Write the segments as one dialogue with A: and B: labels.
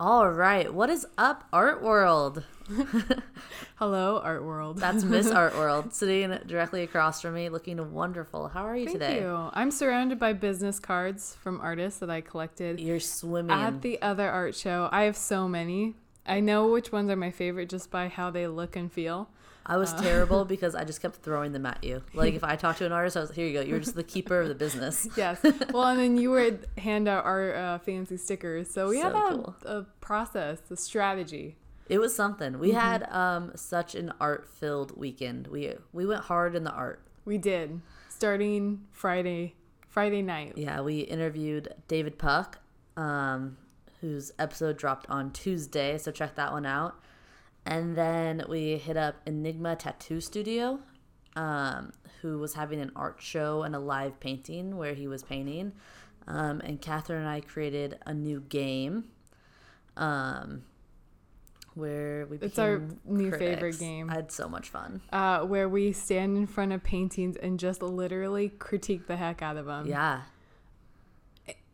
A: All right, what is up, Art World?
B: Hello, Art World.
A: That's Miss Art World sitting directly across from me, looking wonderful. How are you
B: Thank
A: today?
B: you. I'm surrounded by business cards from artists that I collected
A: You're swimming.
B: at the other art show. I have so many. I know which ones are my favorite just by how they look and feel.
A: I was terrible because I just kept throwing them at you. Like if I talked to an artist, I was here you go. You're just the keeper of the business.
B: Yes. well, and then you would hand out our uh, fancy stickers. So we
A: So
B: had a,
A: cool.
B: a process, a strategy.
A: It was something. We
B: Mm-hmm.
A: had um such an art filled weekend. We we went hard in the art.
B: We did starting Friday, Friday night.
A: Yeah, we interviewed David Puck, um, whose episode dropped on Tuesday, so check that one out. And then we hit up Enigma Tattoo Studio, um, who was having an art show and a live painting where he was painting. Um, and Catherine and I created a new game, um, where we
B: It's our new favorite game.
A: I had so much fun.
B: Uh, where we stand in front of paintings and just literally critique the heck out of them.
A: Yeah,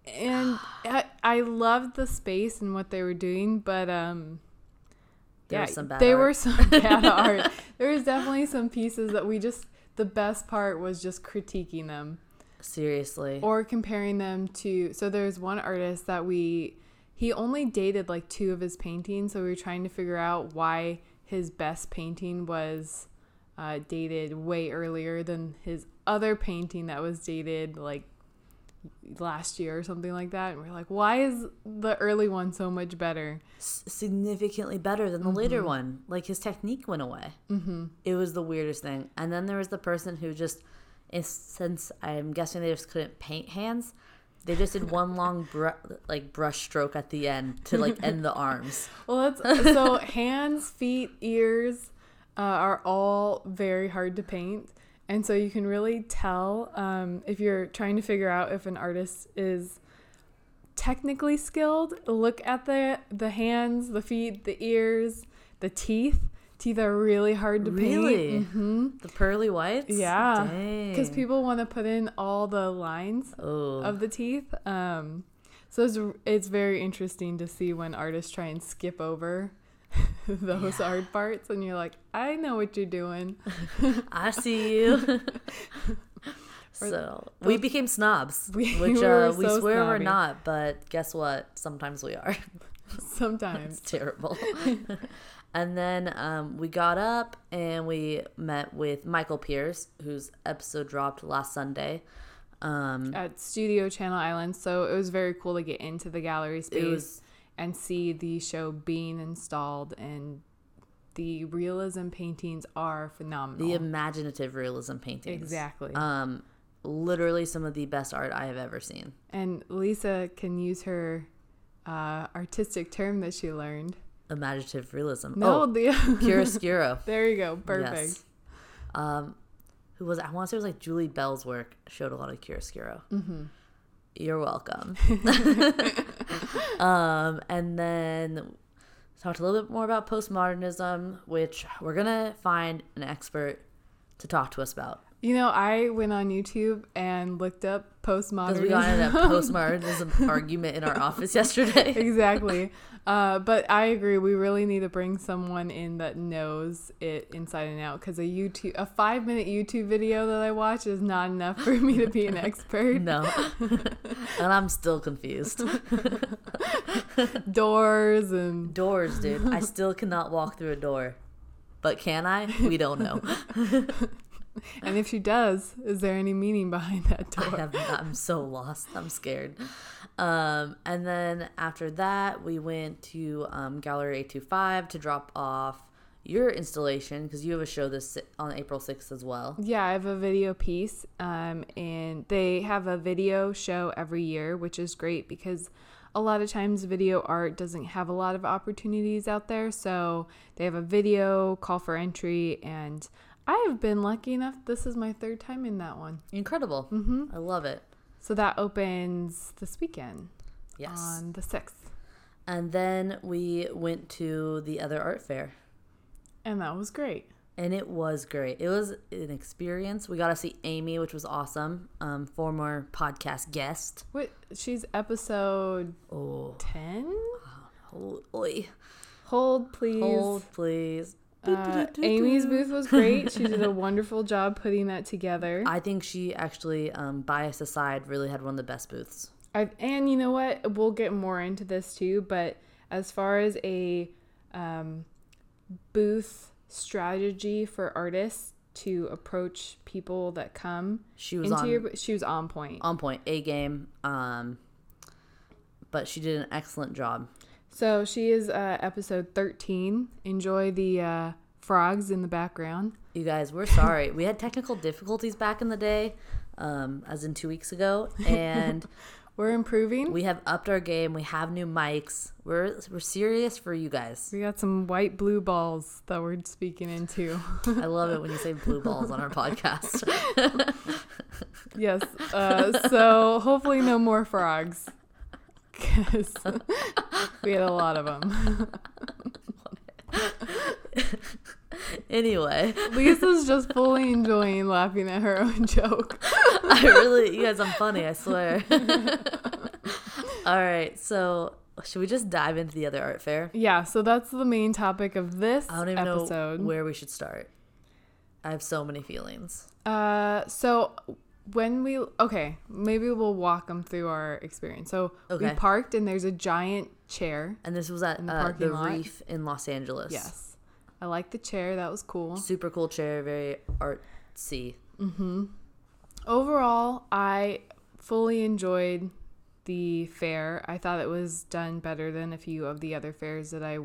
B: and I, I loved the space and what they were doing, but um,
A: There
B: yeah,
A: was some bad
B: they
A: art.
B: were some bad art. There was definitely some pieces that we just. The best part was just critiquing them
A: seriously.
B: or comparing them to. So there's one artist that we. He only dated like two of his paintings, so we were trying to figure out why his best painting was uh, dated way earlier than his other painting that was dated like last year or something like that. And we're like, why is the early one so much better?
A: s- significantly better than the later one. Like his technique went away. Mm-hmm. It was the weirdest thing. And then there was the person who just, since I'm guessing they just couldn't paint hands, they just did one long br- like brush stroke at the end to like end the arms.
B: Well, that's so hands, feet, ears uh, are all very hard to paint. And so you can really tell um, if you're trying to figure out if an artist is technically skilled. Look at the the hands, the feet, the ears, the teeth. Teeth are really hard to
A: Really?
B: paint. hmm
A: The pearly whites.
B: Yeah, because people want to put in all the lines
A: Oh.
B: of the teeth. Um, so it's it's very interesting to see when artists try and skip over those
A: Yeah.
B: hard parts, and you're like, I know what you're doing.
A: I see you. so we became snobs,
B: We
A: which uh, we
B: so
A: swear we're not. But guess what? Sometimes we are.
B: Sometimes
A: It's terrible. and then um, we got up and we met with Michael Pierce, whose episode dropped last Sunday. Um,
B: at Studio Channel Island, so it was very cool to get into the gallery space
A: was-
B: and see the show being installed. And the realism paintings are phenomenal.
A: the imaginative realism paintings.
B: exactly.
A: Um, literally some of the best art I have ever seen.
B: and Lisa can use her uh, artistic term that she learned.
A: Imaginative realism.
B: No,
A: Oh,
B: the
A: chiaroscuro.
B: there you go, perfect.
A: Yes. Um, who was it? I want to say it was like Julie Bell's work showed a lot of chiaroscuro. Mm-hmm. You're welcome. um, and then talked a little bit more about postmodernism, which we're gonna find an expert to talk to us about
B: You know, I went on YouTube and looked up
A: because we got in a
B: postmodernism.
A: postmodernism argument in our office yesterday.
B: exactly. Uh, but I agree. We really need to bring someone in that knows it inside and out because a YouTube, a five minute YouTube video that I watch is not enough for me to be an expert.
A: no, and I'm still confused.
B: Doors and
A: Doors, dude. I still cannot walk through a door. But can I? We don't know.
B: And if she does, is there any meaning behind that
A: I
B: door?
A: have I'm so lost. I'm scared. Um, and then after that, we went to um, Gallery 825 to drop off your installation because you have a show this on April 6th as well.
B: Yeah, I have a video piece, um, and they have a video show every year, which is great because a lot of times video art doesn't have a lot of opportunities out there. So they have a video call for entry, and I have been lucky enough. This is my third time in that one.
A: Incredible. Mm-hmm. I love it.
B: So that opens this weekend
A: Yes.
B: on the 6th.
A: and then we went to the other art fair.
B: And that was great.
A: and it was great. It was an experience. We got to see Amy, which was awesome. Um, former podcast guest.
B: What? She's episode
A: Oh,
B: 10?
A: Oh, oi.
B: Hold, please.
A: Hold, please.
B: Uh, Amy's booth was great. She did a wonderful job putting that together.
A: I think she actually, um, bias aside, really had one of the best booths.
B: I, and you know what? We'll get more into this too. But as far as a um, booth strategy for artists to approach people that come
A: She was
B: into
A: on
B: your, she was on point.
A: on point, A game. Um, but she did an excellent job.
B: So she is uh, episode thirteen. Enjoy the uh, frogs in the background.
A: You guys, we're sorry. we had technical difficulties back in the day, um, as in two weeks ago, and
B: We're improving.
A: we have upped our game. We have new mics. We're we're serious for you guys.
B: We got some white blue balls that we're speaking into.
A: I love it when you say blue balls on our podcast.
B: yes. Uh, so hopefully no more frogs. Because we had a lot of them.
A: anyway,
B: Lisa's just fully enjoying laughing at her own joke.
A: I really, you guys, I'm funny. I swear. All right, so should we just dive into the other art fair?
B: Yeah, so that's the main topic of this
A: I don't even
B: episode.
A: know where we should start. I have so many feelings.
B: Uh, so when we okay, maybe we'll walk them through our experience. So we parked and there's a giant chair.
A: And this was at
B: the
A: uh, the? Reef in Los Angeles.
B: Yes, I like the chair. That was cool.
A: Super cool chair, very artsy. Mm-hmm.
B: Overall, I fully enjoyed the fair. I thought it was done better than a few of the other fairs that I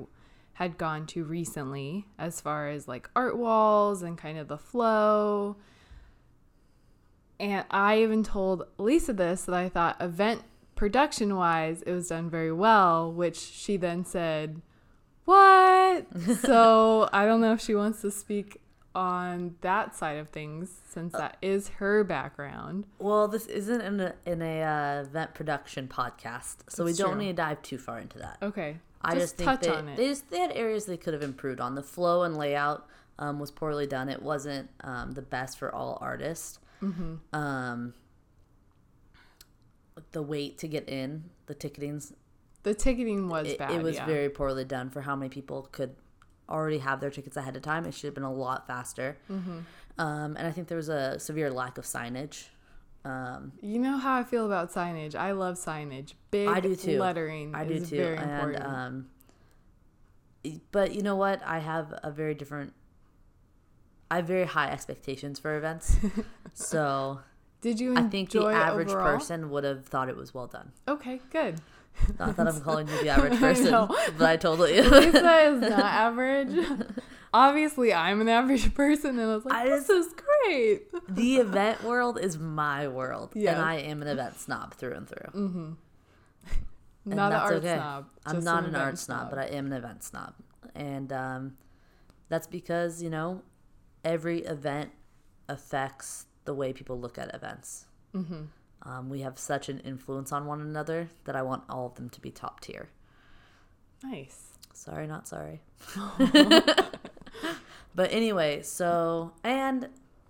B: had gone to recently, as far as like art walls and kind of the flow. And I even told Lisa this that I thought event production wise, it was done very well, which she then said, What? so I don't know if she wants to speak on that side of things since that is her background.
A: Well, this isn't in a, in a uh, event production podcast, so we don't
B: true.
A: need to dive too far into that.
B: Okay.
A: I just, think
B: touch
A: they,
B: on it.
A: they just they had areas they could have improved on. The flow and layout um, was poorly done. It wasn't um, the best for all artists.
B: Mm-hmm.
A: Um, the wait to get in, the ticketing's
B: the ticketing was
A: it,
B: bad.
A: it was
B: yeah.
A: very poorly done for how many people could already have their tickets ahead of time. It should have been a lot faster.
B: Mm-hmm.
A: Um, and I think there was a severe lack of signage. Um,
B: You know how I feel about signage. I love signage. Big
A: I do too.
B: lettering
A: I do too,
B: very
A: and
B: important.
A: um, but you know what? I have a very different. I have very high expectations for events, so
B: Did you
A: I think the average
B: overall?
A: person would have thought it was well done.
B: Okay, good.
A: Not that I'm calling you the average person,
B: know.
A: but I totally.
B: Lisa is not average. Obviously, I'm an average person, and I was like,
A: I
B: "This
A: just-
B: is great."
A: the event world is my world,
B: Yes.
A: and I am an event snob through and through.
B: Mm-hmm.
A: And
B: Not an art
A: okay.
B: snob.
A: I'm not an,
B: event
A: art snob, but I am an event snob, and um, that's because you know every event affects the way people look at events.
B: Mm-hmm.
A: Um, we have such an influence on one another that I want all of them to be top tier.
B: Nice.
A: Sorry, not sorry. but anyway, so and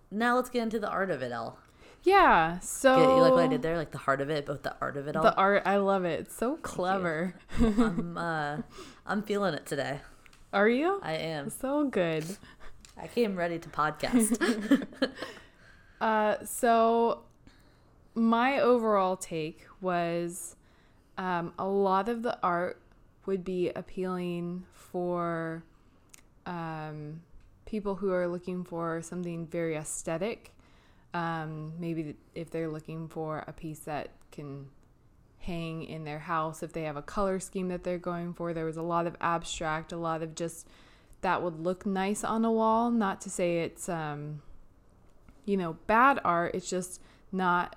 A: now let's get into the art of it all.
B: Yeah. So
A: Get, you like what I did there, like the heart of it, but the art of it all.
B: The art, I love it. It's so clever.
A: I'm uh, I'm feeling it today.
B: Are you?
A: I am.
B: So good.
A: I came ready to podcast.
B: Uh, so my overall take was um, a lot of the art would be appealing for um, people who are looking for something very aesthetic. Um, maybe if they're looking for a piece that can hang in their house, if they have a color scheme that they're going for, there was a lot of abstract, a lot of just that would look nice on a wall. Not to say it's um, you know, bad art. It's just not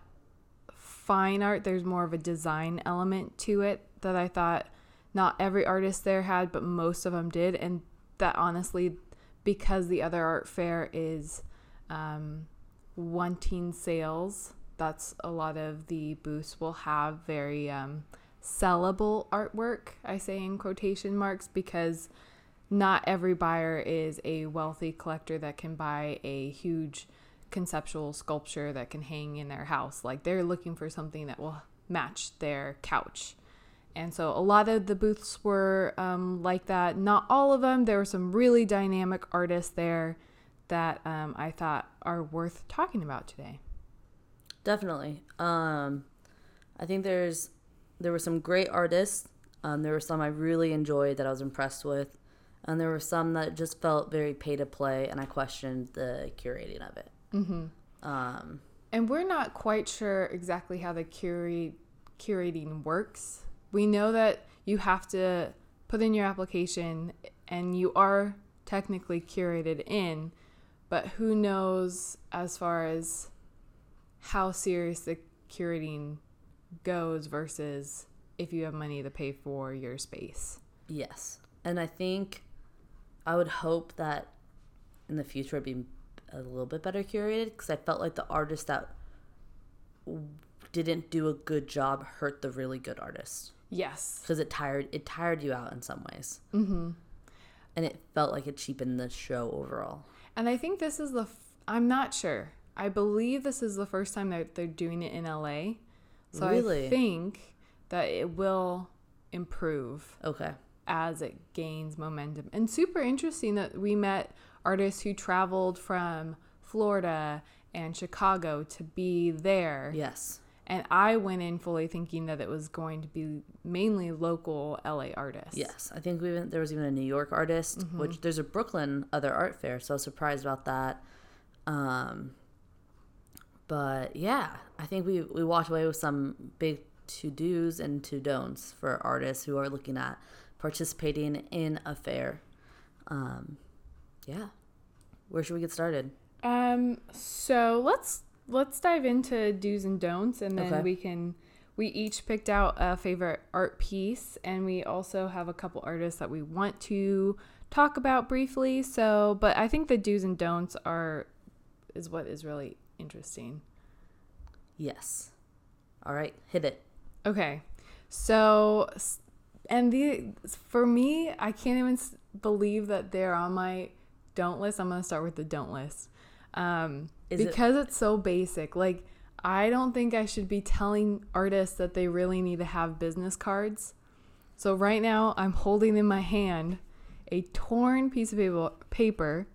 B: fine art. There's more of a design element to it that I thought not every artist there had, but most of them did. And that honestly, because the other art fair is um, wanting sales, that's a lot of the booths will have very um, sellable artwork. I say in quotation marks because not every buyer is a wealthy collector that can buy a huge conceptual sculpture that can hang in their house. Like they're looking for something that will match their couch. and so a lot of the booths were um, like that. Not all of them. There were some really dynamic artists there that um, I thought are worth talking about today.
A: Definitely. Um, I think there's there were some great artists. Um, there were some I really enjoyed that I was impressed with, and there were some that just felt very pay to play, and I questioned the curating of it. Mm-hmm. Um,
B: and we're not quite sure exactly how the curate curating works. We know that you have to put in your application, and you are technically curated in, but who knows as far as how serious the curating goes versus if you have money to pay for your space.
A: Yes. And I think I would hope that in the future it'd be a little bit better curated because I felt like the artists that didn't do a good job hurt the really good artists.
B: Yes.
A: Because it tired it tired you out in some ways. Mm-hmm. And it felt like it cheapened the show overall.
B: And I think this is the f- I'm not sure. I believe this is the first time that they're doing it in LA. So
A: Really?
B: I think that it will improve
A: Okay.
B: As it gains momentum. And super interesting that we met artists who traveled from Florida and Chicago to be there.
A: Yes.
B: And I went in fully thinking that it was going to be mainly local LA artists.
A: Yes. I think we even, there was even a New York artist, which there's a Brooklyn other art fair, so I was surprised about that. Um, but yeah, I think we we walked away with some big to dos and to don'ts for artists who are looking at participating in a fair. Um, yeah. Where should we get started?
B: Um. So let's let's dive into do's and don'ts, and then
A: Okay.
B: we can. We each picked out a favorite art piece, and we also have a couple artists that we want to talk about briefly. So, but I think the do's and don'ts are is what is really interesting.
A: Yes. All right, hit it.
B: Okay. So, and the for me, I can't even believe that they're on my don't list. I'm gonna start with the don't list, um,
A: Is it-
B: because it's so basic. Like, I don't think I should be telling artists that they really need to have business cards. So right now, I'm holding in my hand a torn piece of paper.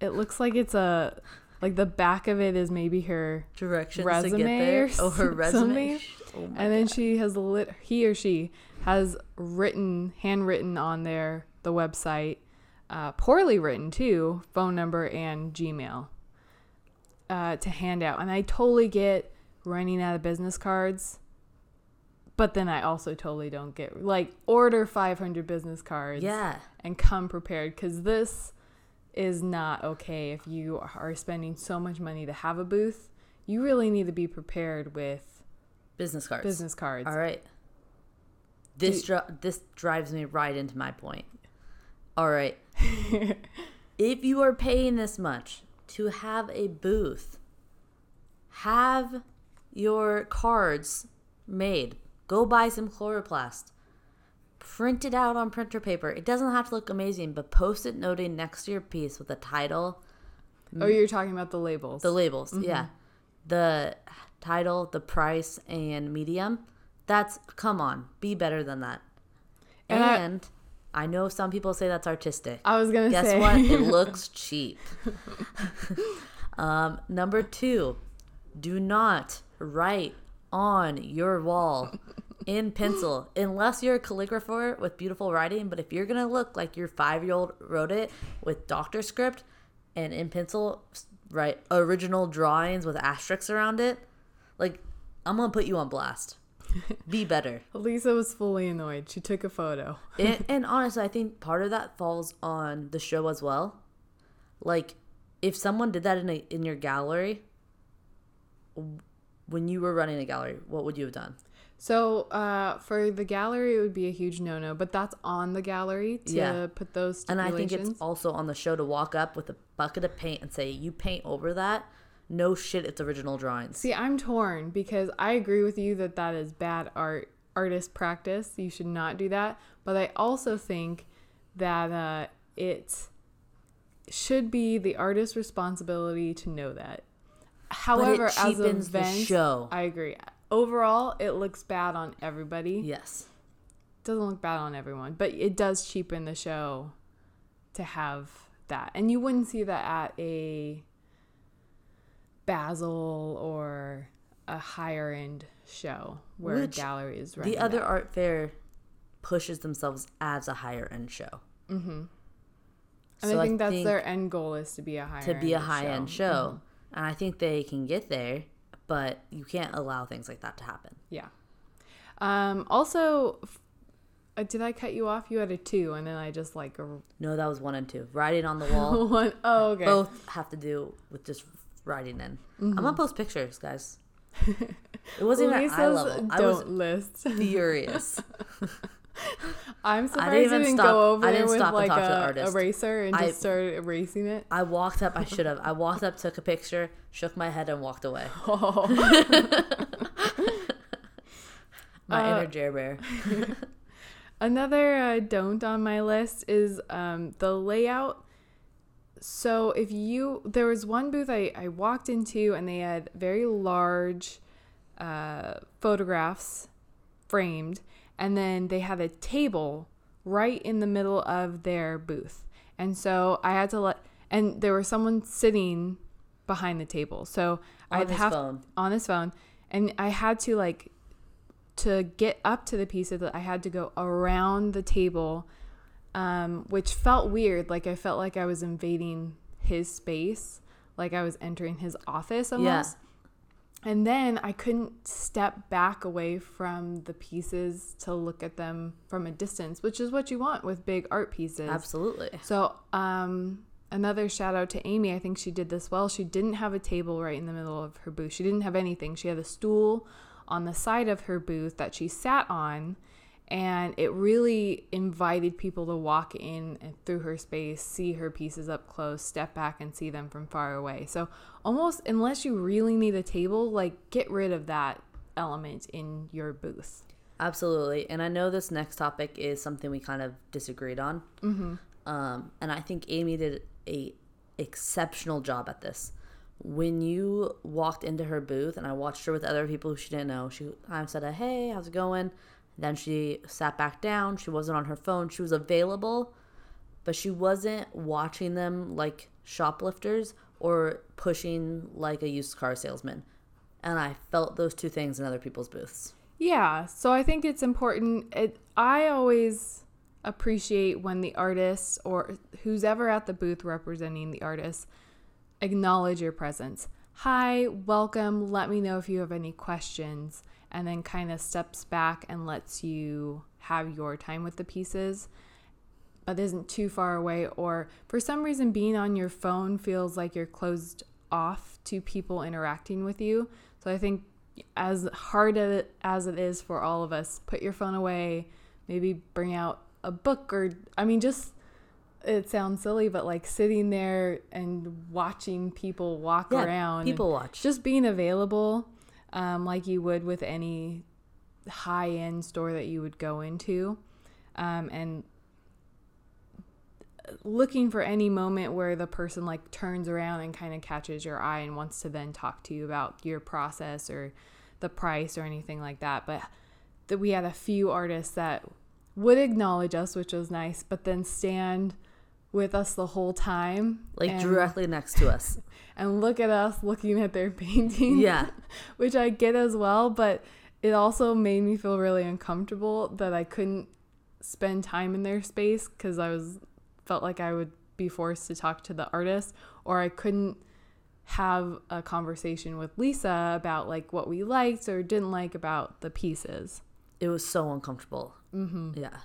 B: It looks like it's a like the back of it is maybe her
A: Directions to get there.
B: or
A: Oh, her resume.
B: something?
A: Oh
B: and then she has lit he or she has written handwritten on there the website uh, poorly written too phone number and gmail uh, to hand out and i totally get running out of business cards but then i also totally don't get like order 500 business cards
A: Yeah.
B: and come prepared because this is not okay if you are spending so much money to have a booth you really need to be prepared with
A: Business cards.
B: business cards
A: All right. This dri- this drives me right into my point. All right. if you are paying this much to have a booth, have your cards made. Go buy some Coroplast. Print it out on printer paper. It doesn't have to look amazing, but post it noting next to your piece with the title,
B: oh you're talking about the labels
A: the labels, yeah. Mm-hmm. The title, the price, and medium. That's come on, be better than that.
B: And I-
A: And I, know some people say that's artistic.
B: i was gonna
A: Guess
B: say
A: what? It looks cheap. um, number two, do not write on your wall in pencil unless you're a calligrapher with beautiful writing. But if you're gonna look like your five year old wrote it with doctor script and in pencil, write original drawings with asterisks around it, like I'm gonna put you on blast. Be better.
B: lisa was fully annoyed she took a photo
A: and, and honestly, I think part of that falls on the show as well. Like, if someone did that in a, in your gallery, when you were running a gallery, what would you have done?
B: so uh, for the gallery it would be a huge no-no but that's on the gallery to
A: Yeah.
B: put those
A: And I think it's also on the show to walk up with a bucket of paint and say, "You paint over that." No shit, it's original drawings.
B: See, I'm torn because I agree with you that that is bad art artist practice. You should not do that. But I also think that uh, it should be the artist's responsibility to know that. However, as
A: the
B: event,
A: show.
B: I agree. Overall, it looks bad on everybody.
A: yes.
B: doesn't look bad on everyone, but it does cheapen the show to have that. And you wouldn't see that at a Basel or a higher end show where
A: Which
B: a gallery is
A: The other
B: that.
A: art fair pushes themselves as a higher end show.
B: Mm-hmm. And
A: So
B: I think that's their end goal is to be a higher
A: to be a high end
B: show. Mm-hmm.
A: And I think they can get there, but you can't allow things like that to happen.
B: Yeah. Um, also, f- uh, did I cut you off? You had a two, and then I just like a
A: No, that was one and two. Writing on the wall.
B: one. Oh, okay.
A: Both have to do with just writing in. I'm
B: Mm-hmm.
A: gonna post pictures, guys. It wasn't even eye level. I
B: don't
A: was
B: list.
A: furious.
B: I'm
A: didn't
B: surprised you didn't
A: stop-
B: go over
A: I
B: there
A: didn't
B: with
A: stop and
B: like
A: talk to the
B: a eraser and
A: I-
B: just started erasing it.
A: I walked up. I should have. I walked up, took a picture, shook my head, and walked away.
B: Oh.
A: My
B: Uh,
A: inner Jer Bear.
B: Another uh, don't on my list is um, the layout. So if you there was one booth I, I walked into and they had very large uh, photographs framed and then they had a table right in the middle of their booth. And so I had to let and there was someone sitting behind the table. So
A: On
B: I'd
A: his
B: have
A: phone.
B: on his phone and I had to like to get up to the pieces that I had to go around the table um, which felt weird like I felt like I was invading his space like I was entering his office almost and then I couldn't step back away from the pieces to look at them from a distance which is what you want with big art pieces
A: Absolutely.
B: so, um, another shout out to Amy. I think she did this well. She didn't have a table right in the middle of her booth. She didn't have anything. She had a stool on the side of her booth that she sat on, and it really invited people to walk in and through her space, see her pieces up close, step back and see them from far away. So, almost unless you really need a table, like get rid of that element in your booth.
A: Absolutely. And I know this next topic is something we kind of disagreed on. Mm-hmm. Um, and I think Amy did a exceptional job at this. When you walked into her booth and I watched her with other people who she didn't know, she I said, "Hey, how's it going?" Then she sat back down. She wasn't on her phone. She was available, but she wasn't watching them like shoplifters or pushing like a used car salesman. And I felt those two things in other people's booths.
B: Yeah, so I think it's important. It, I always appreciate when the artist or who's ever at the booth representing the artist acknowledge your presence. Hi, welcome. Let me know if you have any questions, and then kind of steps back and lets you have your time with the pieces, but isn't too far away. Or for some reason, being on your phone feels like you're closed off to people interacting with you. So I think as hard as it, as it is for all of us, put your phone away, maybe bring out a book or, I mean, just, it sounds silly, but like sitting there and watching people walk
A: Yeah,
B: around.
A: people watch.
B: Just being available, um, like you would with any high end store that you would go into. Um, and looking for any moment where the person like turns around and kind of catches your eye and wants to then talk to you about your process or the price or anything like that but that we had a few artists that would acknowledge us which was nice but then stand with us the whole time
A: like
B: and,
A: directly next to us.
B: and look at us looking at their painting
A: Yeah.
B: which I get as well, but it also made me feel really uncomfortable that I couldn't spend time in their space because I was felt like I would be forced to talk to the artist or I couldn't have a conversation with Lisa about like what we liked or didn't like about the pieces.
A: It was so uncomfortable. Mm-hmm. Yeah.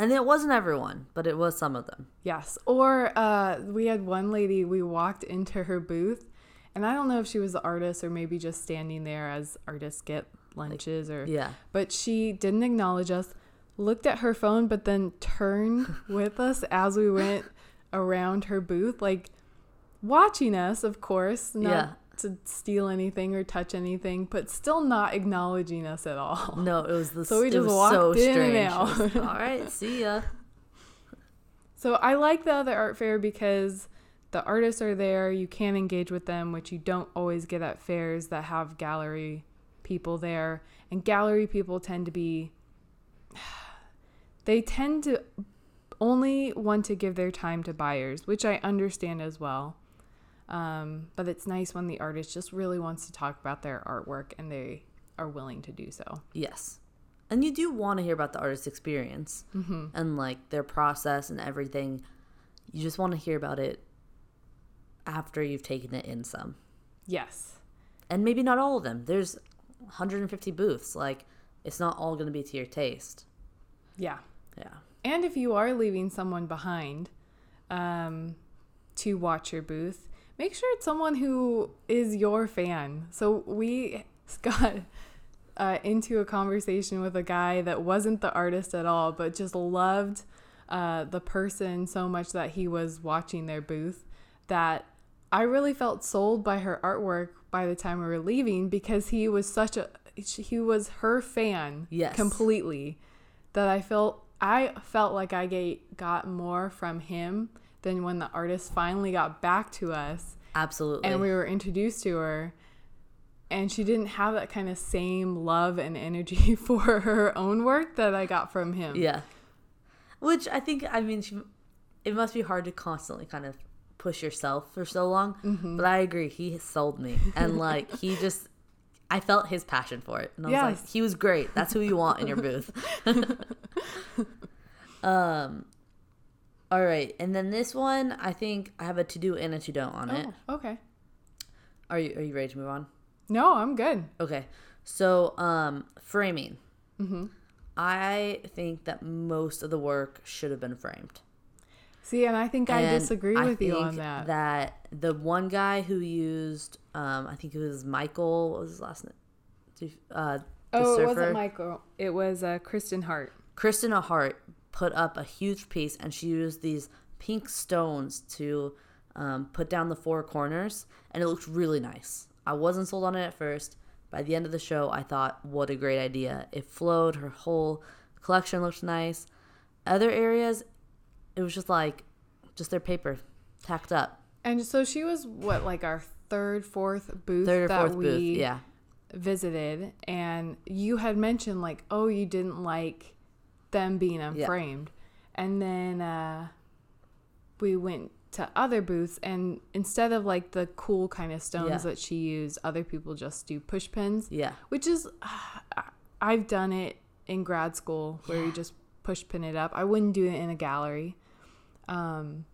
A: And it wasn't everyone, but it was some of them.
B: Yes. Or uh, we had one lady, we walked into her booth, and I don't know if she was the artist or maybe just standing there as artists get lunches or
A: Yeah.
B: but she didn't acknowledge us looked at her phone but then turned with us as we went around her booth like watching us of course not
A: Yeah.
B: To steal anything or touch anything but still not acknowledging us at all
A: No, it was the
B: So we just walked
A: so
B: in and
A: strange. It
B: out.
A: was, All right, see ya.
B: so i like the other art fair because the artists are there you can engage with them which you don't always get at fairs that have gallery people there and gallery people tend to be they tend to only want to give their time to buyers, which I understand as well. Um, but it's nice when the artist just really wants to talk about their artwork and they are willing to do so.
A: Yes. And you do want to hear about the artist's experience
B: Mm-hmm.
A: and like their process and everything. You just want to hear about it after you've taken it in some.
B: Yes.
A: And maybe not all of them. There's 150 booths. Like, it's not all going to be to your taste.
B: Yeah.
A: Yeah.
B: And if you are leaving someone behind um, to watch your booth, make sure it's someone who is your fan. So we got uh, into a conversation with a guy that wasn't the artist at all, but just loved uh, the person so much that he was watching their booth that I really felt sold by her artwork by the time we were leaving because he was such a he was her fan
A: Yes.
B: completely that I felt I felt like I get, got more from him than when the artist finally got back to us
A: Absolutely.
B: and we were introduced to her and she didn't have that kind of same love and energy for her own work that I got from him.
A: yeah. Which I think, I mean, she, it must be hard to constantly kind of push yourself for so long.
B: Mm-hmm.
A: But I agree. He sold me. And like, he just, I felt his passion for it. And I was like, he was great. That's who you want in your booth. um, all right. And then this one, I think I have a to do and a to don't on it.
B: Oh, okay.
A: Are you, are you ready to move on?
B: No, I'm good.
A: Okay. So, um, framing.
B: Mm-hmm.
A: I think that most of the work should have been framed.
B: See, and I think I disagree
A: I
B: with you on that.
A: That the one guy who used, um, I think it was Michael. What was his last name? Uh, the
B: oh, it wasn't Michael. It was uh, Kristen Hart.
A: Kristen Hart put up a huge piece, and she used these pink stones to um, put down the four corners, and it looked really nice. I wasn't sold on it at first. By the end of the show, I thought, what a great idea. It flowed. Her whole collection looked nice. Other areas, it was just like, just their paper tacked up.
B: And so she was what, like our third, fourth booth
A: Third or
B: that
A: fourth
B: we
A: booth. Yeah.
B: visited, and you had mentioned like, oh, you didn't like them being unframed, and then uh, we went to other booths, and instead of like the cool kind of stones
A: Yeah.
B: that she used, other people just do push pins,
A: Yeah.
B: which is I've done it in grad school where you just push pin it up. I wouldn't do it in a gallery. Um,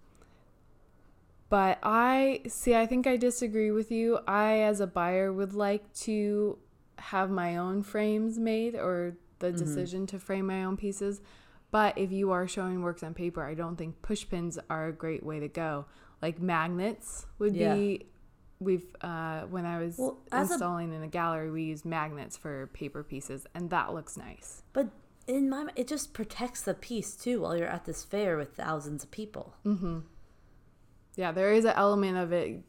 B: but I see, I think I disagree with you. I, as a buyer, would like to have my own frames made or the decision to frame my own pieces. But if you are showing works on paper, I don't think push pins are a great way to go. Like magnets would
A: Yeah.
B: be. We've uh, when I was
A: Well, as a-
B: installing in a gallery, we use magnets for paper pieces, and that looks nice.
A: But in my, it just protects the piece too while you're at this fair with thousands of people.
B: Yeah, there is an element of it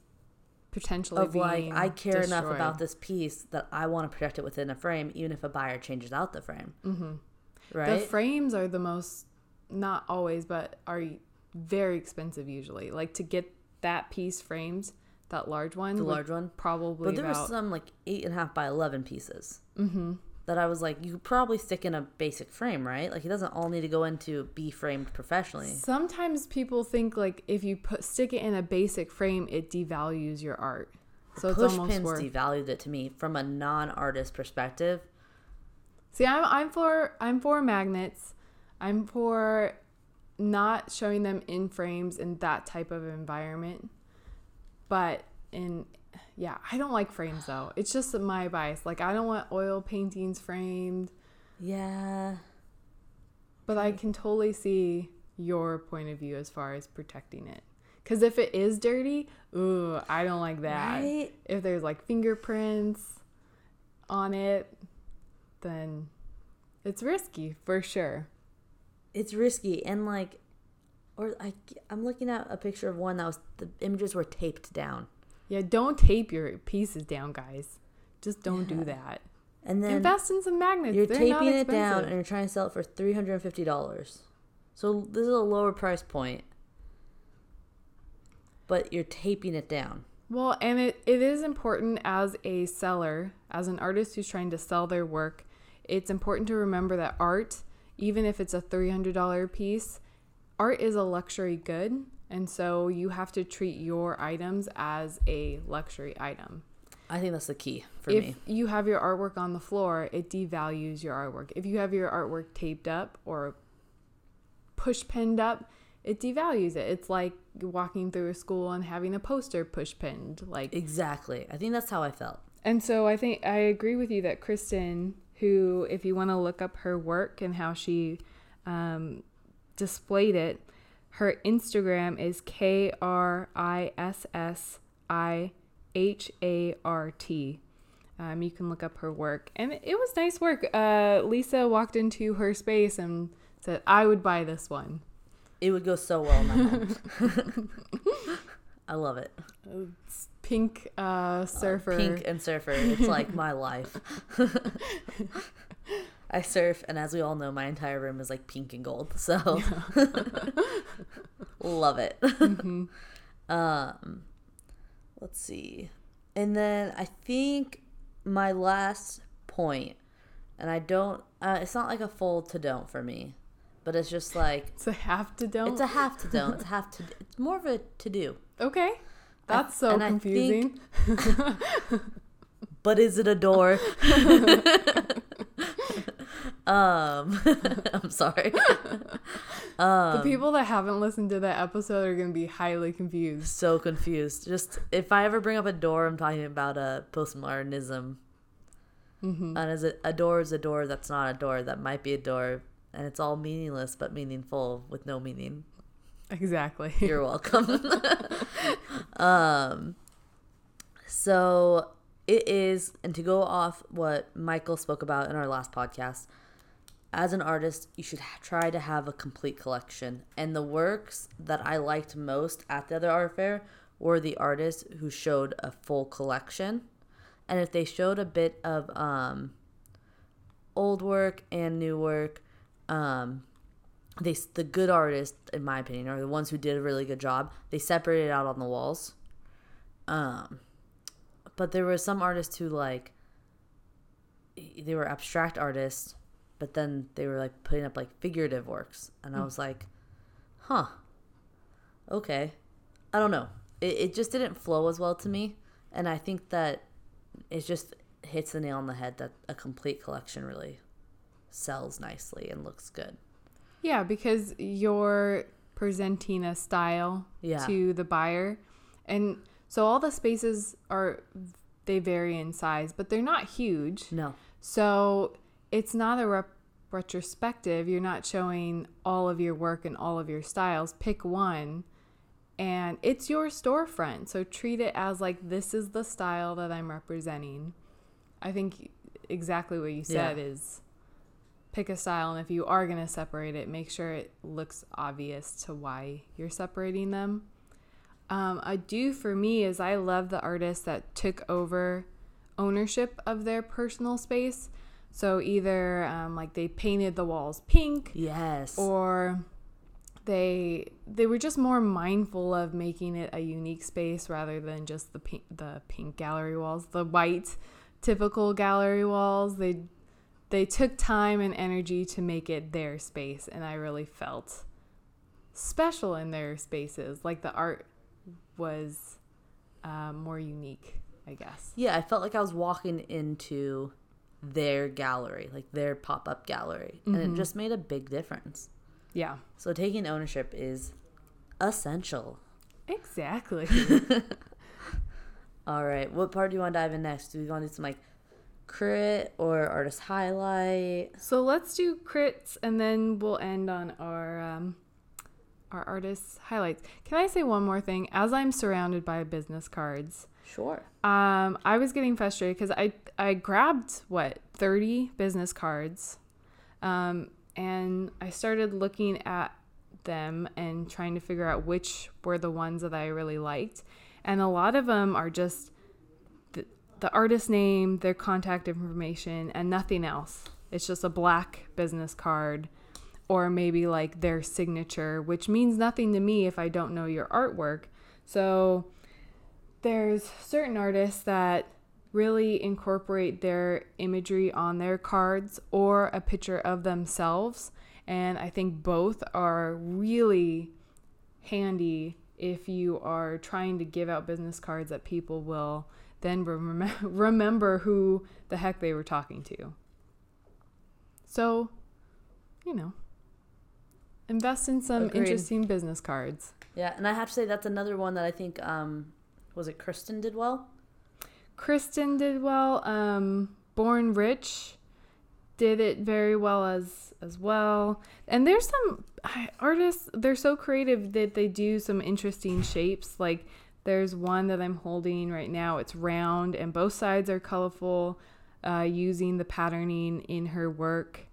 B: potentially
A: of like I care enough about this piece that I want to protect it within a frame, even if a buyer changes out the frame. Mm-hmm. Right.
B: The frames are the most, not always, but are very expensive usually. Like to get that piece framed, that large one,
A: the large one.
B: probably
A: But there were
B: about.
A: some like eight and a half by eleven pieces. Mm-hmm. That I was like, you could probably stick in a basic frame, right? Like it doesn't all need to go into be framed professionally.
B: Sometimes people think like if you put stick it in a basic frame, it devalues your art. So it's
A: Push
B: almost
A: pins
B: worth.
A: devalued it to me from a non-artist perspective.
B: See, I'm I'm for I'm for magnets. I'm for not showing them in frames in that type of environment. But in yeah, I don't like frames though. It's just my bias. Like I don't want oil paintings framed,
A: Yeah.
B: but I can totally see your point of view as far as protecting it. Cuz if it is dirty, ooh, I don't like that.
A: Right?
B: If there's like fingerprints on it, then it's risky for sure.
A: It's risky and like, or I I'm looking at a picture of one that was the images were taped down,
B: Yeah, don't tape your pieces down, guys. Just don't
A: Yeah.
B: do that.
A: and then
B: Invest in some magnets.
A: You're
B: They're
A: taping it down and you're trying to sell it for three hundred and fifty dollars. So this is a lower price point, but you're taping it down.
B: Well, and it, it is important as a seller, as an artist who's trying to sell their work, it's important to remember that art even if it's a $300 piece, art is a luxury good. And so you have to treat your items as a luxury item.
A: I think that's the key for
B: if
A: me.
B: you have your artwork on the floor, it devalues your artwork. If you have your artwork taped up or push pinned up, it devalues it. It's like walking through a school and having a poster push pinned. Like
A: Exactly. I think that's how I felt.
B: and so I think I agree with you that Kristen, who, if you want to look up her work and how she um, displayed it, her Instagram is K R I S S I H A R T. Um, you can look up her work, and it was nice work. Uh, Lisa walked into her space and said, "I would buy this one."
A: It would go so well in my home. I love it.
B: It's pink uh, surfer.
A: Pink and surfer. It's like my life. I surf, and as we all know, my entire room is like pink and gold. So love it. Um, let's see, and then I think my last point, and I don't. Uh, it's not like a full to don't for me, but it's just like
B: It's a have to don't.
A: it's a have to don't. It's a have to. It's more of a to do.
B: okay. That's so
A: I
B: confusing.
A: but is it a door? Um, I'm sorry.
B: um, the people that haven't listened to that episode are going to be highly confused.
A: So confused. Just if I ever bring up a door, I'm talking about a postmodernism.
B: Mm-hmm.
A: And as it a door is a door that's not a door that might be a door, and it's all meaningless but meaningful with no meaning.
B: Exactly.
A: You're welcome. um, so it is, and to go off what Michael spoke about in our last podcast, as an artist, you should try to have a complete collection. And the works that I liked most at the other art fair were the artists who showed a full collection. And if they showed a bit of um, old work and new work, um, they the good artists, in my opinion, are the ones who did a really good job. They separated out on the walls. Um, but there were some artists who like they were abstract artists, but then they were like putting up like figurative works, and I hmm. was like, huh, okay, I don't know. It it just didn't flow as well to me, and I think that it just hits the nail on the head that a complete collection really sells nicely and looks good.
B: Yeah, because you're presenting a style
A: Yeah.
B: to the buyer. And so all the spaces are they vary in size, but they're not huge.
A: No.
B: So it's not a rep- retrospective. You're not showing all of your work and all of your styles. Pick one and it's your storefront. So treat it as like this is the style that I'm representing. I think exactly what you said
A: Yeah.
B: is pick a style and if you are going to separate it, make sure it looks obvious to why you're separating them. Um, a do for me is I love the artists that took over ownership of their personal space. So either um, like they painted the walls pink,
A: Yes.
B: or they they were just more mindful of making it a unique space rather than just the pink the pink gallery walls, the white typical gallery walls. They they took time and energy to make it their space, and I really felt special in their spaces. Like the art was uh, more unique, I guess.
A: yeah, I felt like I was walking into their gallery, like their pop up gallery, and it just made a big difference.
B: Yeah,
A: So taking ownership is essential.
B: exactly.
A: All right, what part do you want to dive in next? Do we want to do some like crit or artist highlight?
B: So let's do crits and then we'll end on our um, our artists highlights. Can I say one more thing? As I'm surrounded by business cards,
A: Sure.
B: um, I was getting frustrated because I I grabbed what 30 business cards, um, and I started looking at them and trying to figure out which were the ones that I really liked, and a lot of them are just the, the artist name, their contact information, and nothing else. It's just a black business card. Or maybe like their signature, which means nothing to me if I don't know your artwork. So there's certain artists that really incorporate their imagery on their cards or a picture of themselves. And I think both are really handy if you are trying to give out business cards that people will then rem- remember who the heck they were talking to. So, you know, invest in some
A: Agreed.
B: interesting business cards.
A: Yeah, and I have to say that's another one that I think um was it Kristen did well.
B: Kristen did well. Um, Born Rich did it very well as as well. And there's some artists they're so creative that they do some interesting shapes. Like there's one that I'm holding right now. It's round and both sides are colorful. Uh, using the patterning in her work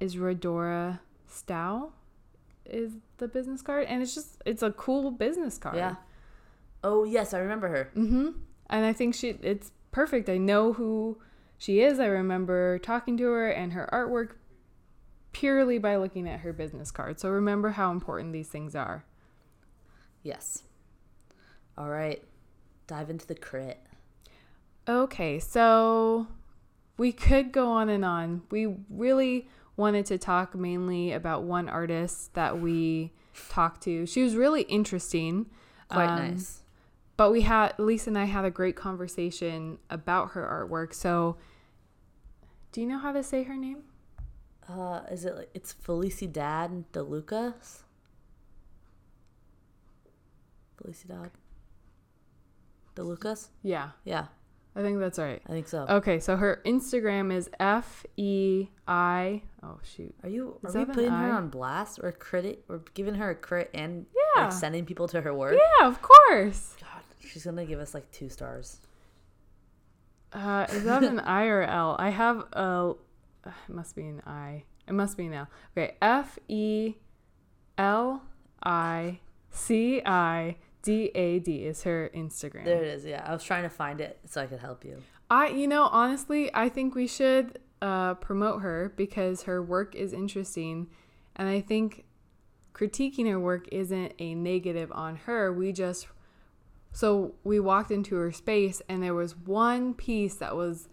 B: is Rodora Stow is the business card and it's just it's a cool business card.
A: Yeah. Oh yes, I remember her.
B: Mm-hmm. And I think she it's perfect. I know who she is. I remember talking to her and her artwork purely by looking at her business card. So remember how important these things are.
A: Yes. All right. Dive into the crit.
B: Okay, so we could go on and on. We really wanted to talk mainly about one artist that we talked to. She was really interesting.
A: Quite
B: Um,
A: nice.
B: But we had Lisa and I had a great conversation about her artwork. So, do you know how to say her name?
A: Uh, is it like it's Felicidad de Lucas? Felicidad de Lucas?
B: Yeah,
A: Yeah,
B: I think that's right.
A: I think so.
B: Okay, so her Instagram is F E I. Oh shoot.
A: Are you
B: Is
A: are we putting her on blast or credit or giving her a crit and
B: Yeah.
A: like sending people to her work?
B: Yeah, of course.
A: God, she's gonna give us like two stars.
B: Uh, is that an I or L? I have a. It must be an I. It must be an L. Okay, F E L I C I D A D is her Instagram.
A: There it is. Yeah, I was trying to find it so I could help you.
B: I, you know, honestly, I think we should uh, promote her because her work is interesting, and I think critiquing her work isn't a negative on her. We just so we walked into her space, and there was one piece that was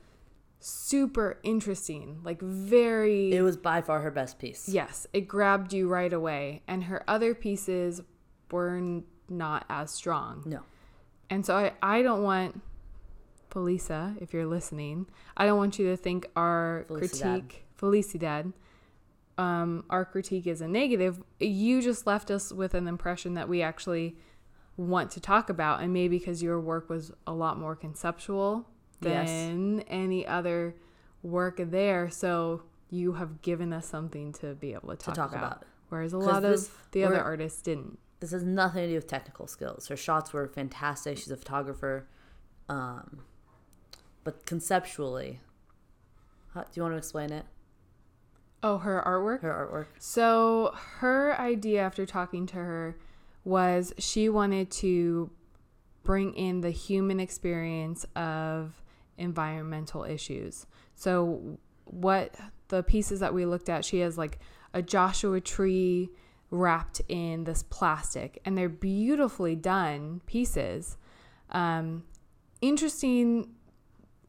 B: super interesting, like very
A: It was by far her best piece.
B: yes, it grabbed you right away, and her other pieces were not as strong.
A: No.
B: And so I, I don't want Felisa, if you're listening, I don't want you to think our
A: Felicidad.
B: critique, Felicidad, um, our critique is a negative. You just left us with an impression that we actually want to talk about, and maybe because your work was a lot more conceptual
A: Yes.
B: than any other work there. So you have given us something to be able to talk,
A: talk
B: about.
A: about.
B: Whereas a lot of the other artists didn't.
A: This has nothing to do with technical skills. Her shots were fantastic. She's a photographer. Um, but conceptually, how, do you want to explain it?
B: Oh, her artwork?
A: Her artwork?
B: So her idea after talking to her was she wanted to bring in the human experience of environmental issues. So what the pieces that we looked at, she has like a Joshua tree wrapped in this plastic and they're beautifully done pieces. Um, interesting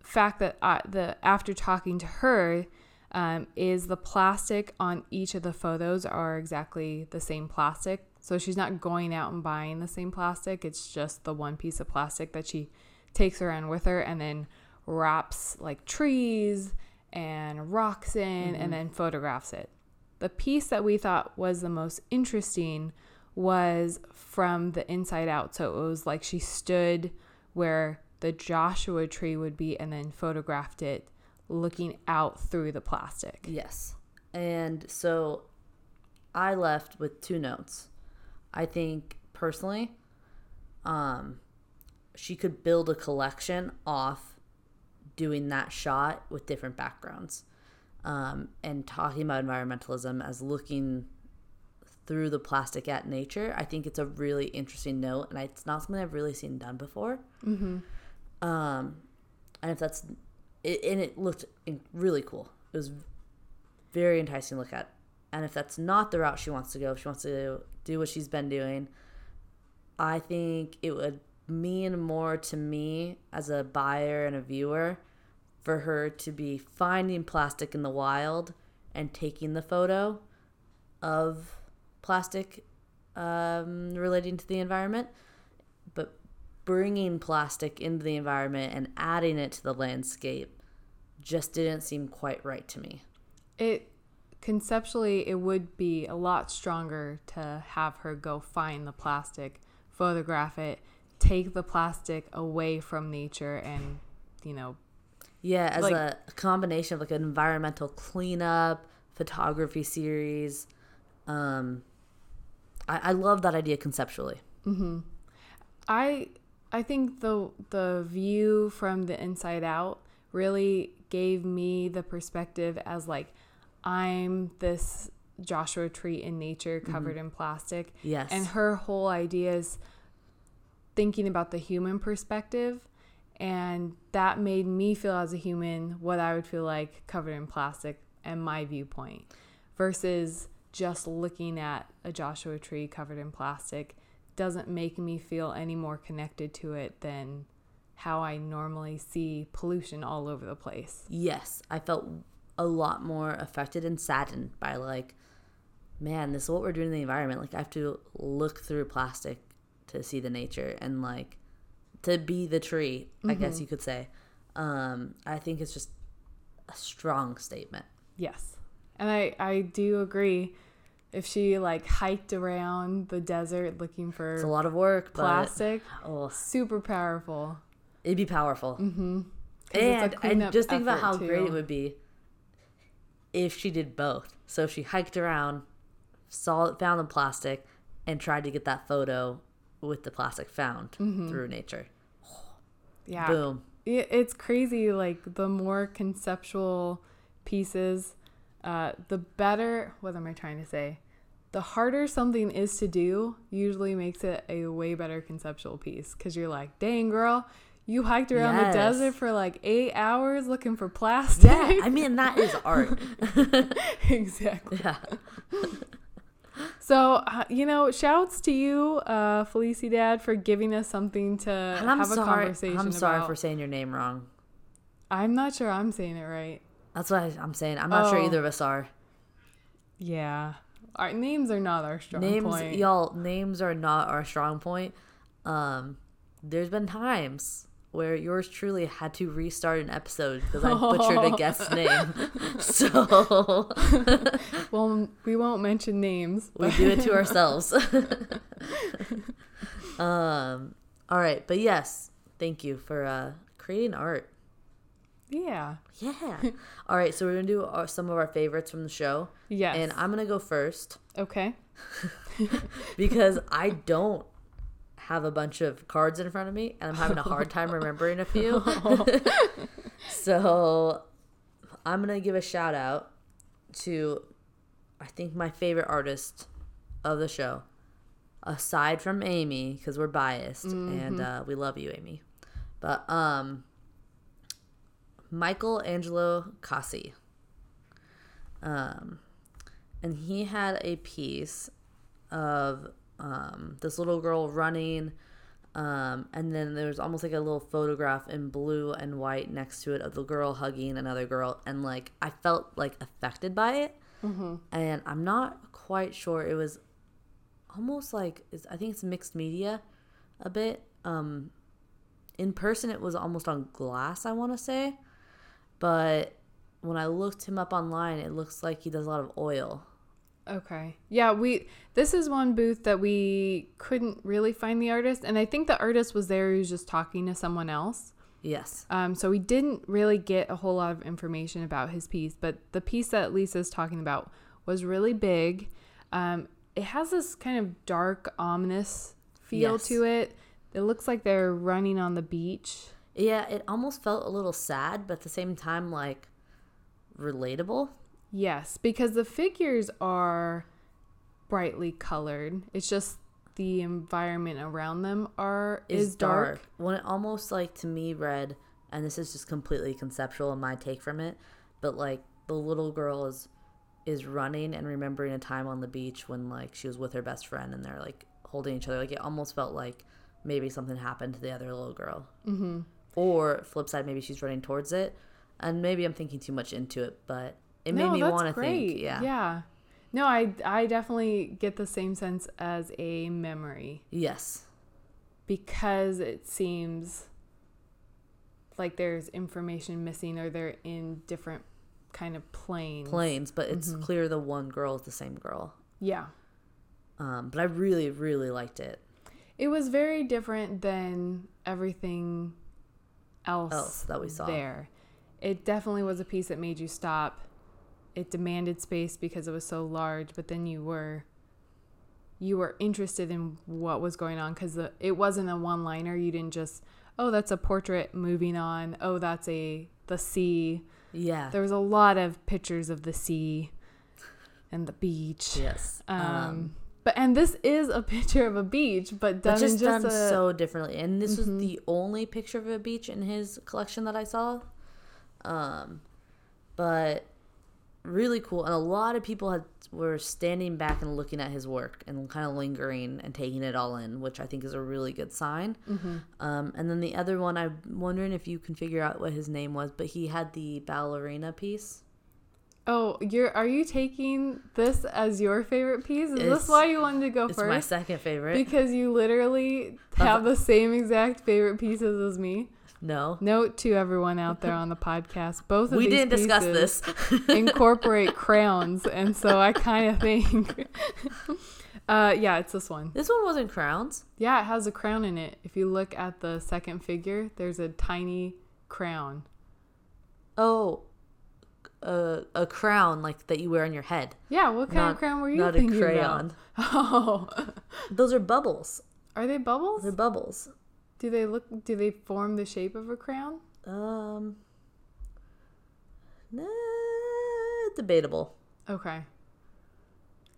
B: fact that I, the after talking to her um, is the plastic on each of the photos are exactly the same plastic. So she's not going out and buying the same plastic. It's just the one piece of plastic that she takes around with her and then wraps like trees and rocks in and mm-hmm. then photographs it. The piece that we thought was the most interesting was from the inside out. So it was like she stood where the Joshua tree would be and then photographed it looking out through the plastic.
A: Yes. And so I left with two notes. I think personally, um, she could build a collection off doing that shot with different backgrounds um, and talking about environmentalism as looking through the plastic at nature. I think it's a really interesting note, and it's not something I've really seen done before.
B: Mm-hmm.
A: Um, and if that's, it, and it looked really cool. It was very enticing to look at. And if that's not the route she wants to go, if she wants to do what she's been doing, I think it would mean more to me as a buyer and a viewer for her to be finding plastic in the wild and taking the photo of plastic um, relating to the environment, but bringing plastic into the environment and adding it to the landscape just didn't seem quite right to me.
B: It conceptually it would be a lot stronger to have her go find the plastic, photograph it, take the plastic away from nature and, you know,
A: Yeah, as
B: Like-
A: a combination of like an environmental cleanup, photography series. Um, I, I love that idea conceptually.
B: I I think the the view from the inside out really gave me the perspective as like I'm this Joshua tree in nature mm-hmm. covered in plastic.
A: Yes.
B: And her whole idea is thinking about the human perspective and that made me feel as a human what I would feel like covered in plastic and my viewpoint versus just looking at a Joshua tree covered in plastic doesn't make me feel any more connected to it than how I normally see pollution all over the place.
A: yes, I felt a lot more affected and saddened by like, man, this is what we're doing to the environment. Like I have to look through plastic to see the nature and like to be the tree, I guess you could say. Um, I think it's just a strong statement.
B: Yes. And I, I do agree. If she like hiked around the desert looking
A: It's a lot of work, but
B: plastic,
A: oh,
B: super powerful.
A: it'd be powerful.
B: Mm-hmm. 'Cause it's a
A: And, and just think about how great it would be if she did both. So she hiked around, saw found the plastic, and tried to get that photo with the plastic found through nature.
B: Mm-hmm. Yeah.
A: Boom.
B: It's crazy. Like the more conceptual pieces, uh, the better. What am I trying to say? The harder something is to do usually makes it a way better conceptual piece because you're like, dang, girl, you hiked around
A: Yes.
B: the desert for like eight hours looking for plastic.
A: Yeah, I mean that is art.
B: exactly.
A: yeah.
B: So, uh, you know, shouts to you, uh, Felicidad, for giving us something to have a
A: sorry.
B: conversation
A: I'm sorry
B: about.
A: for saying your name wrong.
B: I'm not sure I'm saying it right.
A: That's what I, I'm saying. I'm not sure
B: Oh.
A: either of us are.
B: Yeah. Our names are not our strong
A: names,
B: point.
A: y'all. Names are not our strong point. Um, there's been times where yours truly had to restart an episode because I butchered a guest's name. So
B: Well, we won't mention names.
A: we do it to ourselves. um, all right, but yes, thank you for uh, creating art.
B: Yeah.
A: Yeah. all right, so we're gonna do our, some of our favorites from the show,
B: Yes.
A: and I'm gonna go first
B: okay.
A: because I don't have a bunch of cards in front of me, and I'm having a hard time remembering a few. so I'm gonna give a shout out to I think my favorite artist of the show, aside from Amy, because we're biased and uh, we love you, Amy. But um, Michael Angelo Cassi. Um, and he had a piece of um, this little girl running. Um, and then there's almost like a little photograph in blue and white next to it of the girl hugging another girl. And like, I felt like affected by it. And I'm not quite sure. It was almost like, it's, I think it's mixed media a bit. Um, in person, it was almost on glass, I want to say. But when I looked him up online, it looks like he does a lot of oil.
B: Okay. Yeah, we this is one booth that we couldn't really find the artist and I think the artist was there he was just talking to someone else.
A: Yes.
B: Um, so we didn't really get a whole lot of information about his piece, but the piece that Lisa's talking about was really big. Um, it has this kind of dark, ominous feel
A: Yes.
B: to it. It looks like they're running on the beach.
A: Yeah, it almost felt a little sad, but at the same time, like relatable.
B: Yes, because the figures are brightly colored. It's just the environment around them are is, dark.
A: When it almost like to me read, and this is just completely conceptual in my take from it, but like the little girl is is running and remembering a time on the beach when like she was with her best friend and they're like holding each other. Like it almost felt like maybe something happened to the other little girl. Mm-hmm. Or flip side, maybe she's running towards it, and maybe I'm thinking too much into it, but it made
B: no,
A: me want to think. Yeah.
B: Yeah. No, I I definitely get the same sense as a memory
A: Yes.
B: because it seems like there's information missing or they're in different kind of planes.
A: Planes, but it's
B: Mm-hmm.
A: clear the one girl is the same girl.
B: Yeah.
A: Um, but I really, really liked it.
B: It was very different than everything else,
A: Else that we saw.
B: there. It definitely was a piece that made you stop. It demanded space because it was so large, but then you were you were interested in what was going on because it wasn't a one-liner. You didn't just, oh, that's a portrait. Moving on. Oh, that's a the sea.
A: Yeah.
B: There was a lot of pictures of the sea and the beach.
A: yes.
B: Um, but and this is a picture of a beach, but done
A: just,
B: just
A: done
B: a, Mm-hmm.
A: so differently. And this was the only picture of a beach in his collection that I saw. Um, but really cool. And a lot of people had were standing back and looking at his work and kind of lingering and taking it all in, which I think is a really good sign.
B: Mm-hmm.
A: Um, and then the other one, I'm wondering if you can figure out what his name was, but he had the ballerina piece.
B: Oh, you're are you taking this as your favorite piece? Is
A: It's-
B: this why you wanted to go
A: It's
B: first?
A: my second favorite.
B: because you literally have the same exact favorite pieces as me.
A: No,
B: Note to everyone out there on the podcast, both of
A: we
B: these
A: didn't discuss
B: pieces
A: this.
B: incorporate crowns, and so I kind of think, uh, yeah, it's this one.
A: this one wasn't crowns.
B: Yeah, it has a crown in it. If you look at the second figure, there's a tiny crown.
A: Oh, a a crown like that you wear on your head.
B: Yeah, what kind
A: Not-
B: of crown were you
A: not a
B: thinking
A: crayon.
B: about? Oh,
A: Those are bubbles.
B: are they bubbles?
A: They're bubbles.
B: Do they look? Do they form the shape of a crown?
A: Um, nah, debatable.
B: Okay.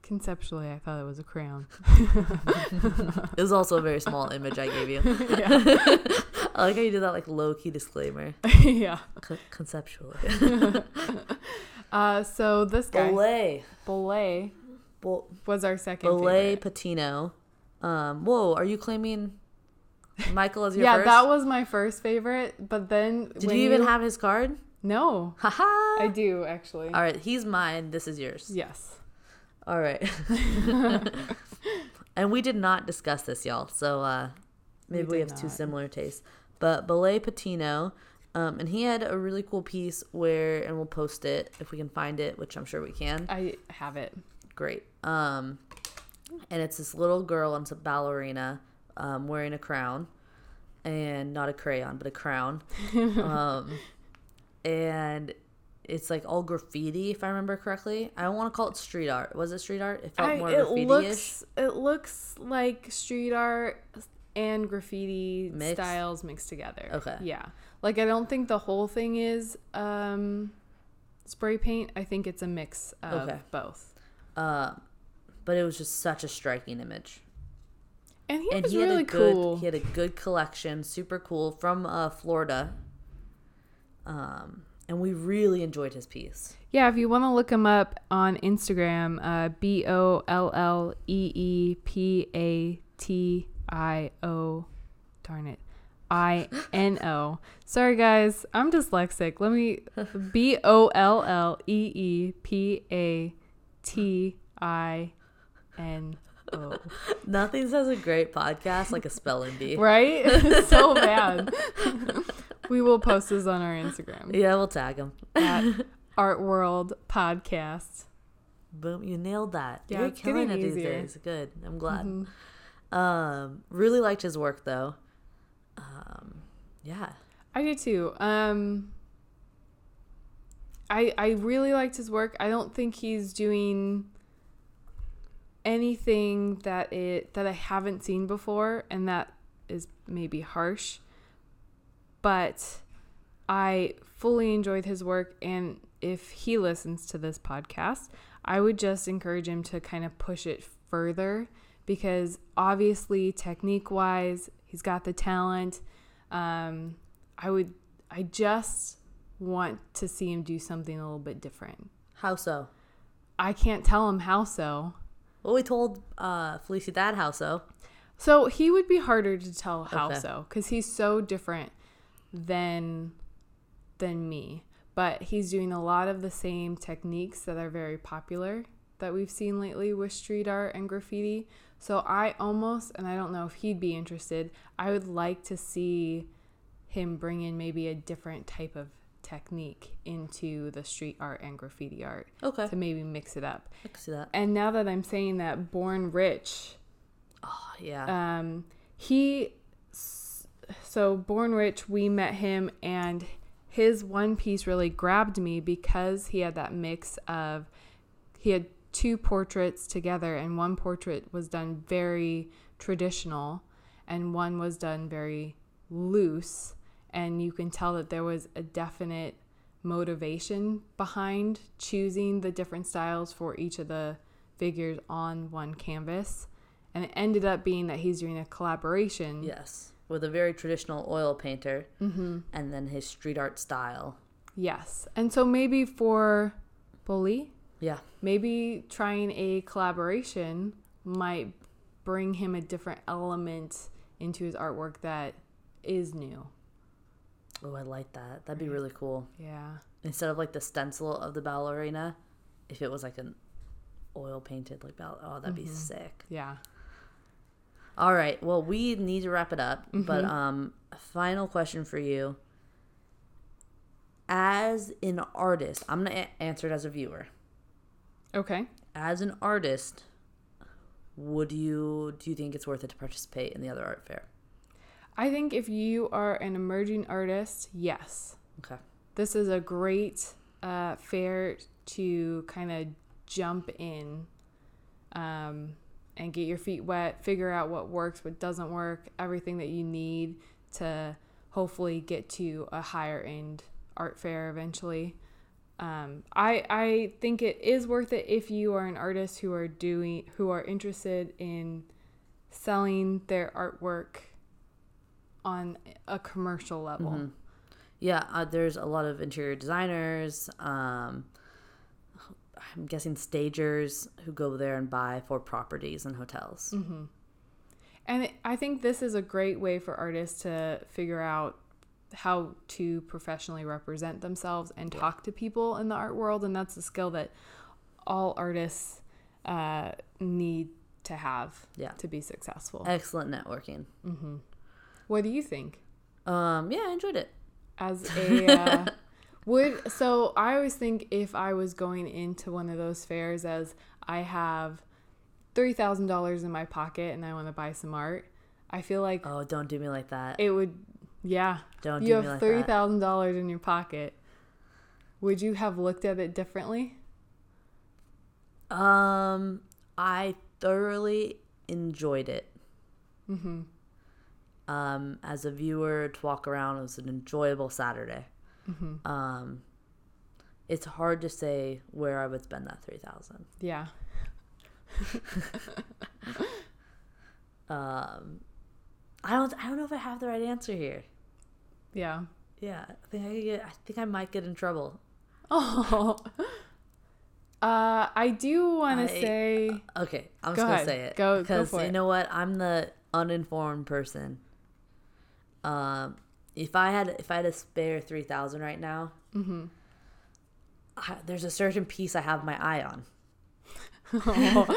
B: Conceptually, I thought it was a crown.
A: It was also a very small image I gave you.
B: yeah.
A: I like how you did that like low key disclaimer.
B: yeah.
A: Co- conceptually.
B: Uh, so this guy,
A: Belay.
B: Belay,
A: Bel-
B: was our second
A: Belay
B: favorite.
A: Patino. Um, whoa, are you claiming Michael is your
B: Yeah,
A: first?
B: that was my first favorite. But then,
A: Did you even have his card?
B: No,
A: Haha.
B: I do actually.
A: All right, he's mine. This is yours.
B: Yes.
A: All right. and we did not discuss this, y'all. So uh, maybe we,
B: did
A: have two similar tastes. But Belay Patino, um, and he had a really cool piece where, and we'll post it if we can find it, which I'm sure we can.
B: I have it.
A: Great. Um, and it's this little girl and it's a ballerina um, wearing a crown, and not a crayon, but a crown. um, and it's like all graffiti, if I remember correctly. I don't want to call it street art. Was it street art? It felt
B: I,
A: more
B: it
A: graffiti-ish.
B: looks it looks like street art and graffiti
A: Mixed?
B: styles mixed together.
A: Okay.
B: Yeah. Like I don't think the whole thing is um spray paint. I think it's a mix of
A: Okay.
B: both.
A: Uh, but it was just such a striking image.
B: And he
A: and
B: was
A: he
B: really
A: had a good
B: cool.
A: he had a good collection, super cool from uh, Florida. Um, and we really enjoyed his piece.
B: Yeah, if you want to look him up on Instagram, uh, B O L L E E P A T I O. Darn it. I N O. Sorry, guys. I'm dyslexic. Let me. B O L L E E P A T I N O.
A: Nothing says a great podcast like a spelling bee.
B: Right? so bad. we will post this on our Instagram
A: Yeah, we'll tag him.
B: at Art World Podcast.
A: Boom, you nailed that.
B: Yeah,
A: You're killing it these days. Good. I'm glad.
B: Mhm.
A: Um, really liked his work though. Um, yeah.
B: I do too. Um I I really liked his work. I don't think he's doing anything that it that I haven't seen before and that is maybe harsh. But I fully enjoyed his work and if he listens to this podcast, I would just encourage him to kind of push it further because obviously technique wise, he's got the talent. Um, I would, I just want to see him do something a little bit different.
A: How so?
B: I can't tell him how so.
A: Well, we told uh, Felicidad how so.
B: So he would be harder to tell how
A: Okay.
B: so because he's so different than than me. But he's doing a lot of the same techniques that are very popular that we've seen lately with street art and graffiti. So I almost, and I don't know if he'd be interested, I would like to see him bring in maybe a different type of technique into the street art and graffiti art
A: Okay.
B: to maybe mix it up.
A: I can see that.
B: And now that I'm saying that, Born Rich
A: Oh, yeah.
B: um, he so born rich we met him and his one piece really grabbed me because he had that mix of he had two portraits together and one portrait was done very traditional and one was done very loose and you can tell that there was a definite motivation behind choosing the different styles for each of the figures on one canvas and it ended up being that he's doing a collaboration
A: yes. With a very traditional oil painter mm-hmm. and then his street art style.
B: yes and so maybe for bully
A: Yeah.
B: maybe trying a collaboration might bring him a different element into his artwork that is new
A: Oh, I like that. That'd be really cool.
B: yeah
A: Instead of like the stencil of the ballerina, if it was like an oil painted like ball, oh, that'd be sick.
B: yeah
A: All right. Well, we need to wrap it up, but um, final question for you. As an artist, I'm gonna a- answer it as a viewer.
B: okay
A: As an artist, would you do you think it's worth it to participate in the other art fair?
B: I think if you are an emerging artist yes
A: Okay.
B: this is a great uh, fair to kind of jump in um, and get your feet wet, figure out what works, what doesn't work, everything that you need to hopefully get to a higher end art fair eventually. Um, I I think it is worth it if you are an artist who are doing who are interested in selling their artwork on a commercial level.
A: Yeah, uh, there's a lot of interior designers. Um, I'm guessing stagers who go there and buy for properties and hotels.
B: And I think this is a great way for artists to figure out how to professionally represent themselves and talk to people in the art world. And that's a skill that all artists uh, need to have
A: Yeah.
B: to be successful.
A: Excellent networking.
B: What do you think?
A: Um, yeah, I enjoyed it.
B: As a uh, would so I always think if I was going into one of those fairs as I have three thousand dollars in my pocket and I want to buy some art, I feel like
A: Oh, don't do me like that.
B: it would yeah
A: Don't
B: you
A: do
B: have
A: me like that.
B: thousand dollars in your pocket would you have looked at it differently
A: Um, I thoroughly enjoyed it.
B: mm-hmm.
A: Um, as a viewer to walk around, it was an enjoyable Saturday.
B: Mm-hmm.
A: Um, it's hard to say where I would spend that three thousand.
B: yeah
A: Um, I don't. I don't know if I have the right answer here.
B: yeah
A: Yeah, I think I get. I think I might get in trouble.
B: oh uh i do want to say
A: Okay, I'm
B: Go
A: just gonna say it.
B: Go- go
A: because
B: for
A: you know what? I'm the uninformed person. Um, if I had if I had to spare three thousand right now,
B: mm-hmm.
A: I, there's a certain piece I have my eye on,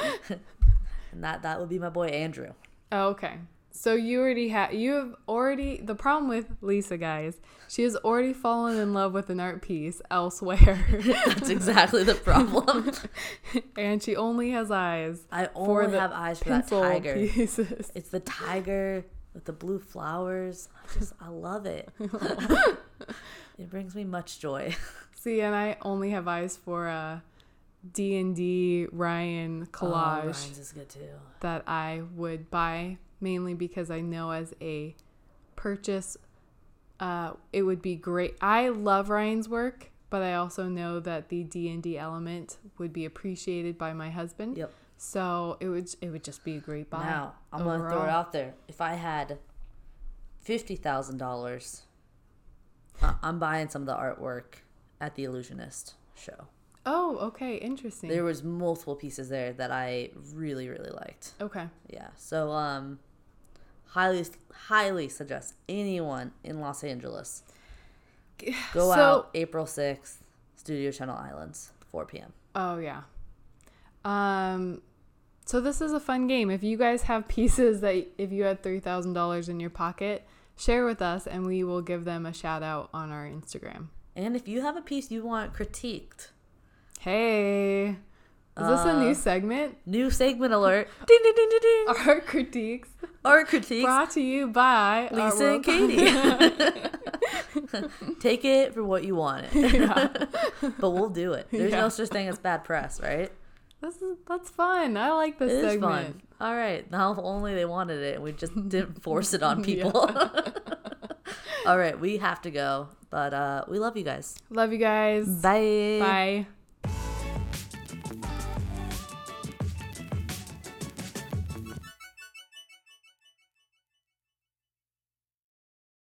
A: and that that would be my boy Andrew.
B: Oh, okay. So you already have you have already the problem with Lisa guys, she has already fallen in love with an art piece elsewhere.
A: That's exactly the problem.
B: and she only has eyes
A: I
B: for
A: only
B: the
A: have eyes for that tiger.
B: pieces.
A: It's the tiger with the blue flowers. I just I love it. it brings me much joy.
B: See, and I only have eyes for a D and D Ryan collage.
A: Oh,
B: collage
A: Ryan's is good too.
B: that I would buy mainly because I know as a purchase, uh, it would be great. I love Ryan's work, but I also know that the D and D element would be appreciated by my husband.
A: Yep.
B: So it would it would just be a great buy.
A: Now I'm gonna throw it out there. If I had fifty thousand dollars, I'm buying some of the artwork at the Illusionist show.
B: Oh, okay, interesting.
A: There was multiple pieces there that I really really liked.
B: okay.
A: Yeah. So um, highly highly suggest anyone in Los Angeles go
B: So-
A: out April 6th, Studio Channel Islands, 4 p.m.
B: Oh yeah. Um so this is a fun game. If you guys have pieces that if you had $3,000 in your pocket, share with us and we will give them a shout out on our Instagram.
A: And if you have a piece you want critiqued,
B: Hey. Is this a new
A: Uh,
B: segment?
A: new segment alert. ding ding ding ding ding.
B: Our critiques
A: Art critiques.
B: brought to you by
A: Lisa and Katie. Take it for what you want it. but we'll do it. There's
B: Yeah.
A: no such thing as bad press, right?
B: This is that's fun. I like this
A: It is
B: segment.
A: fun. All right. Now if only they wanted it we just didn't force it on people. All right, we have to go. But uh we love you guys.
B: Love you guys.
A: Bye.
B: Bye.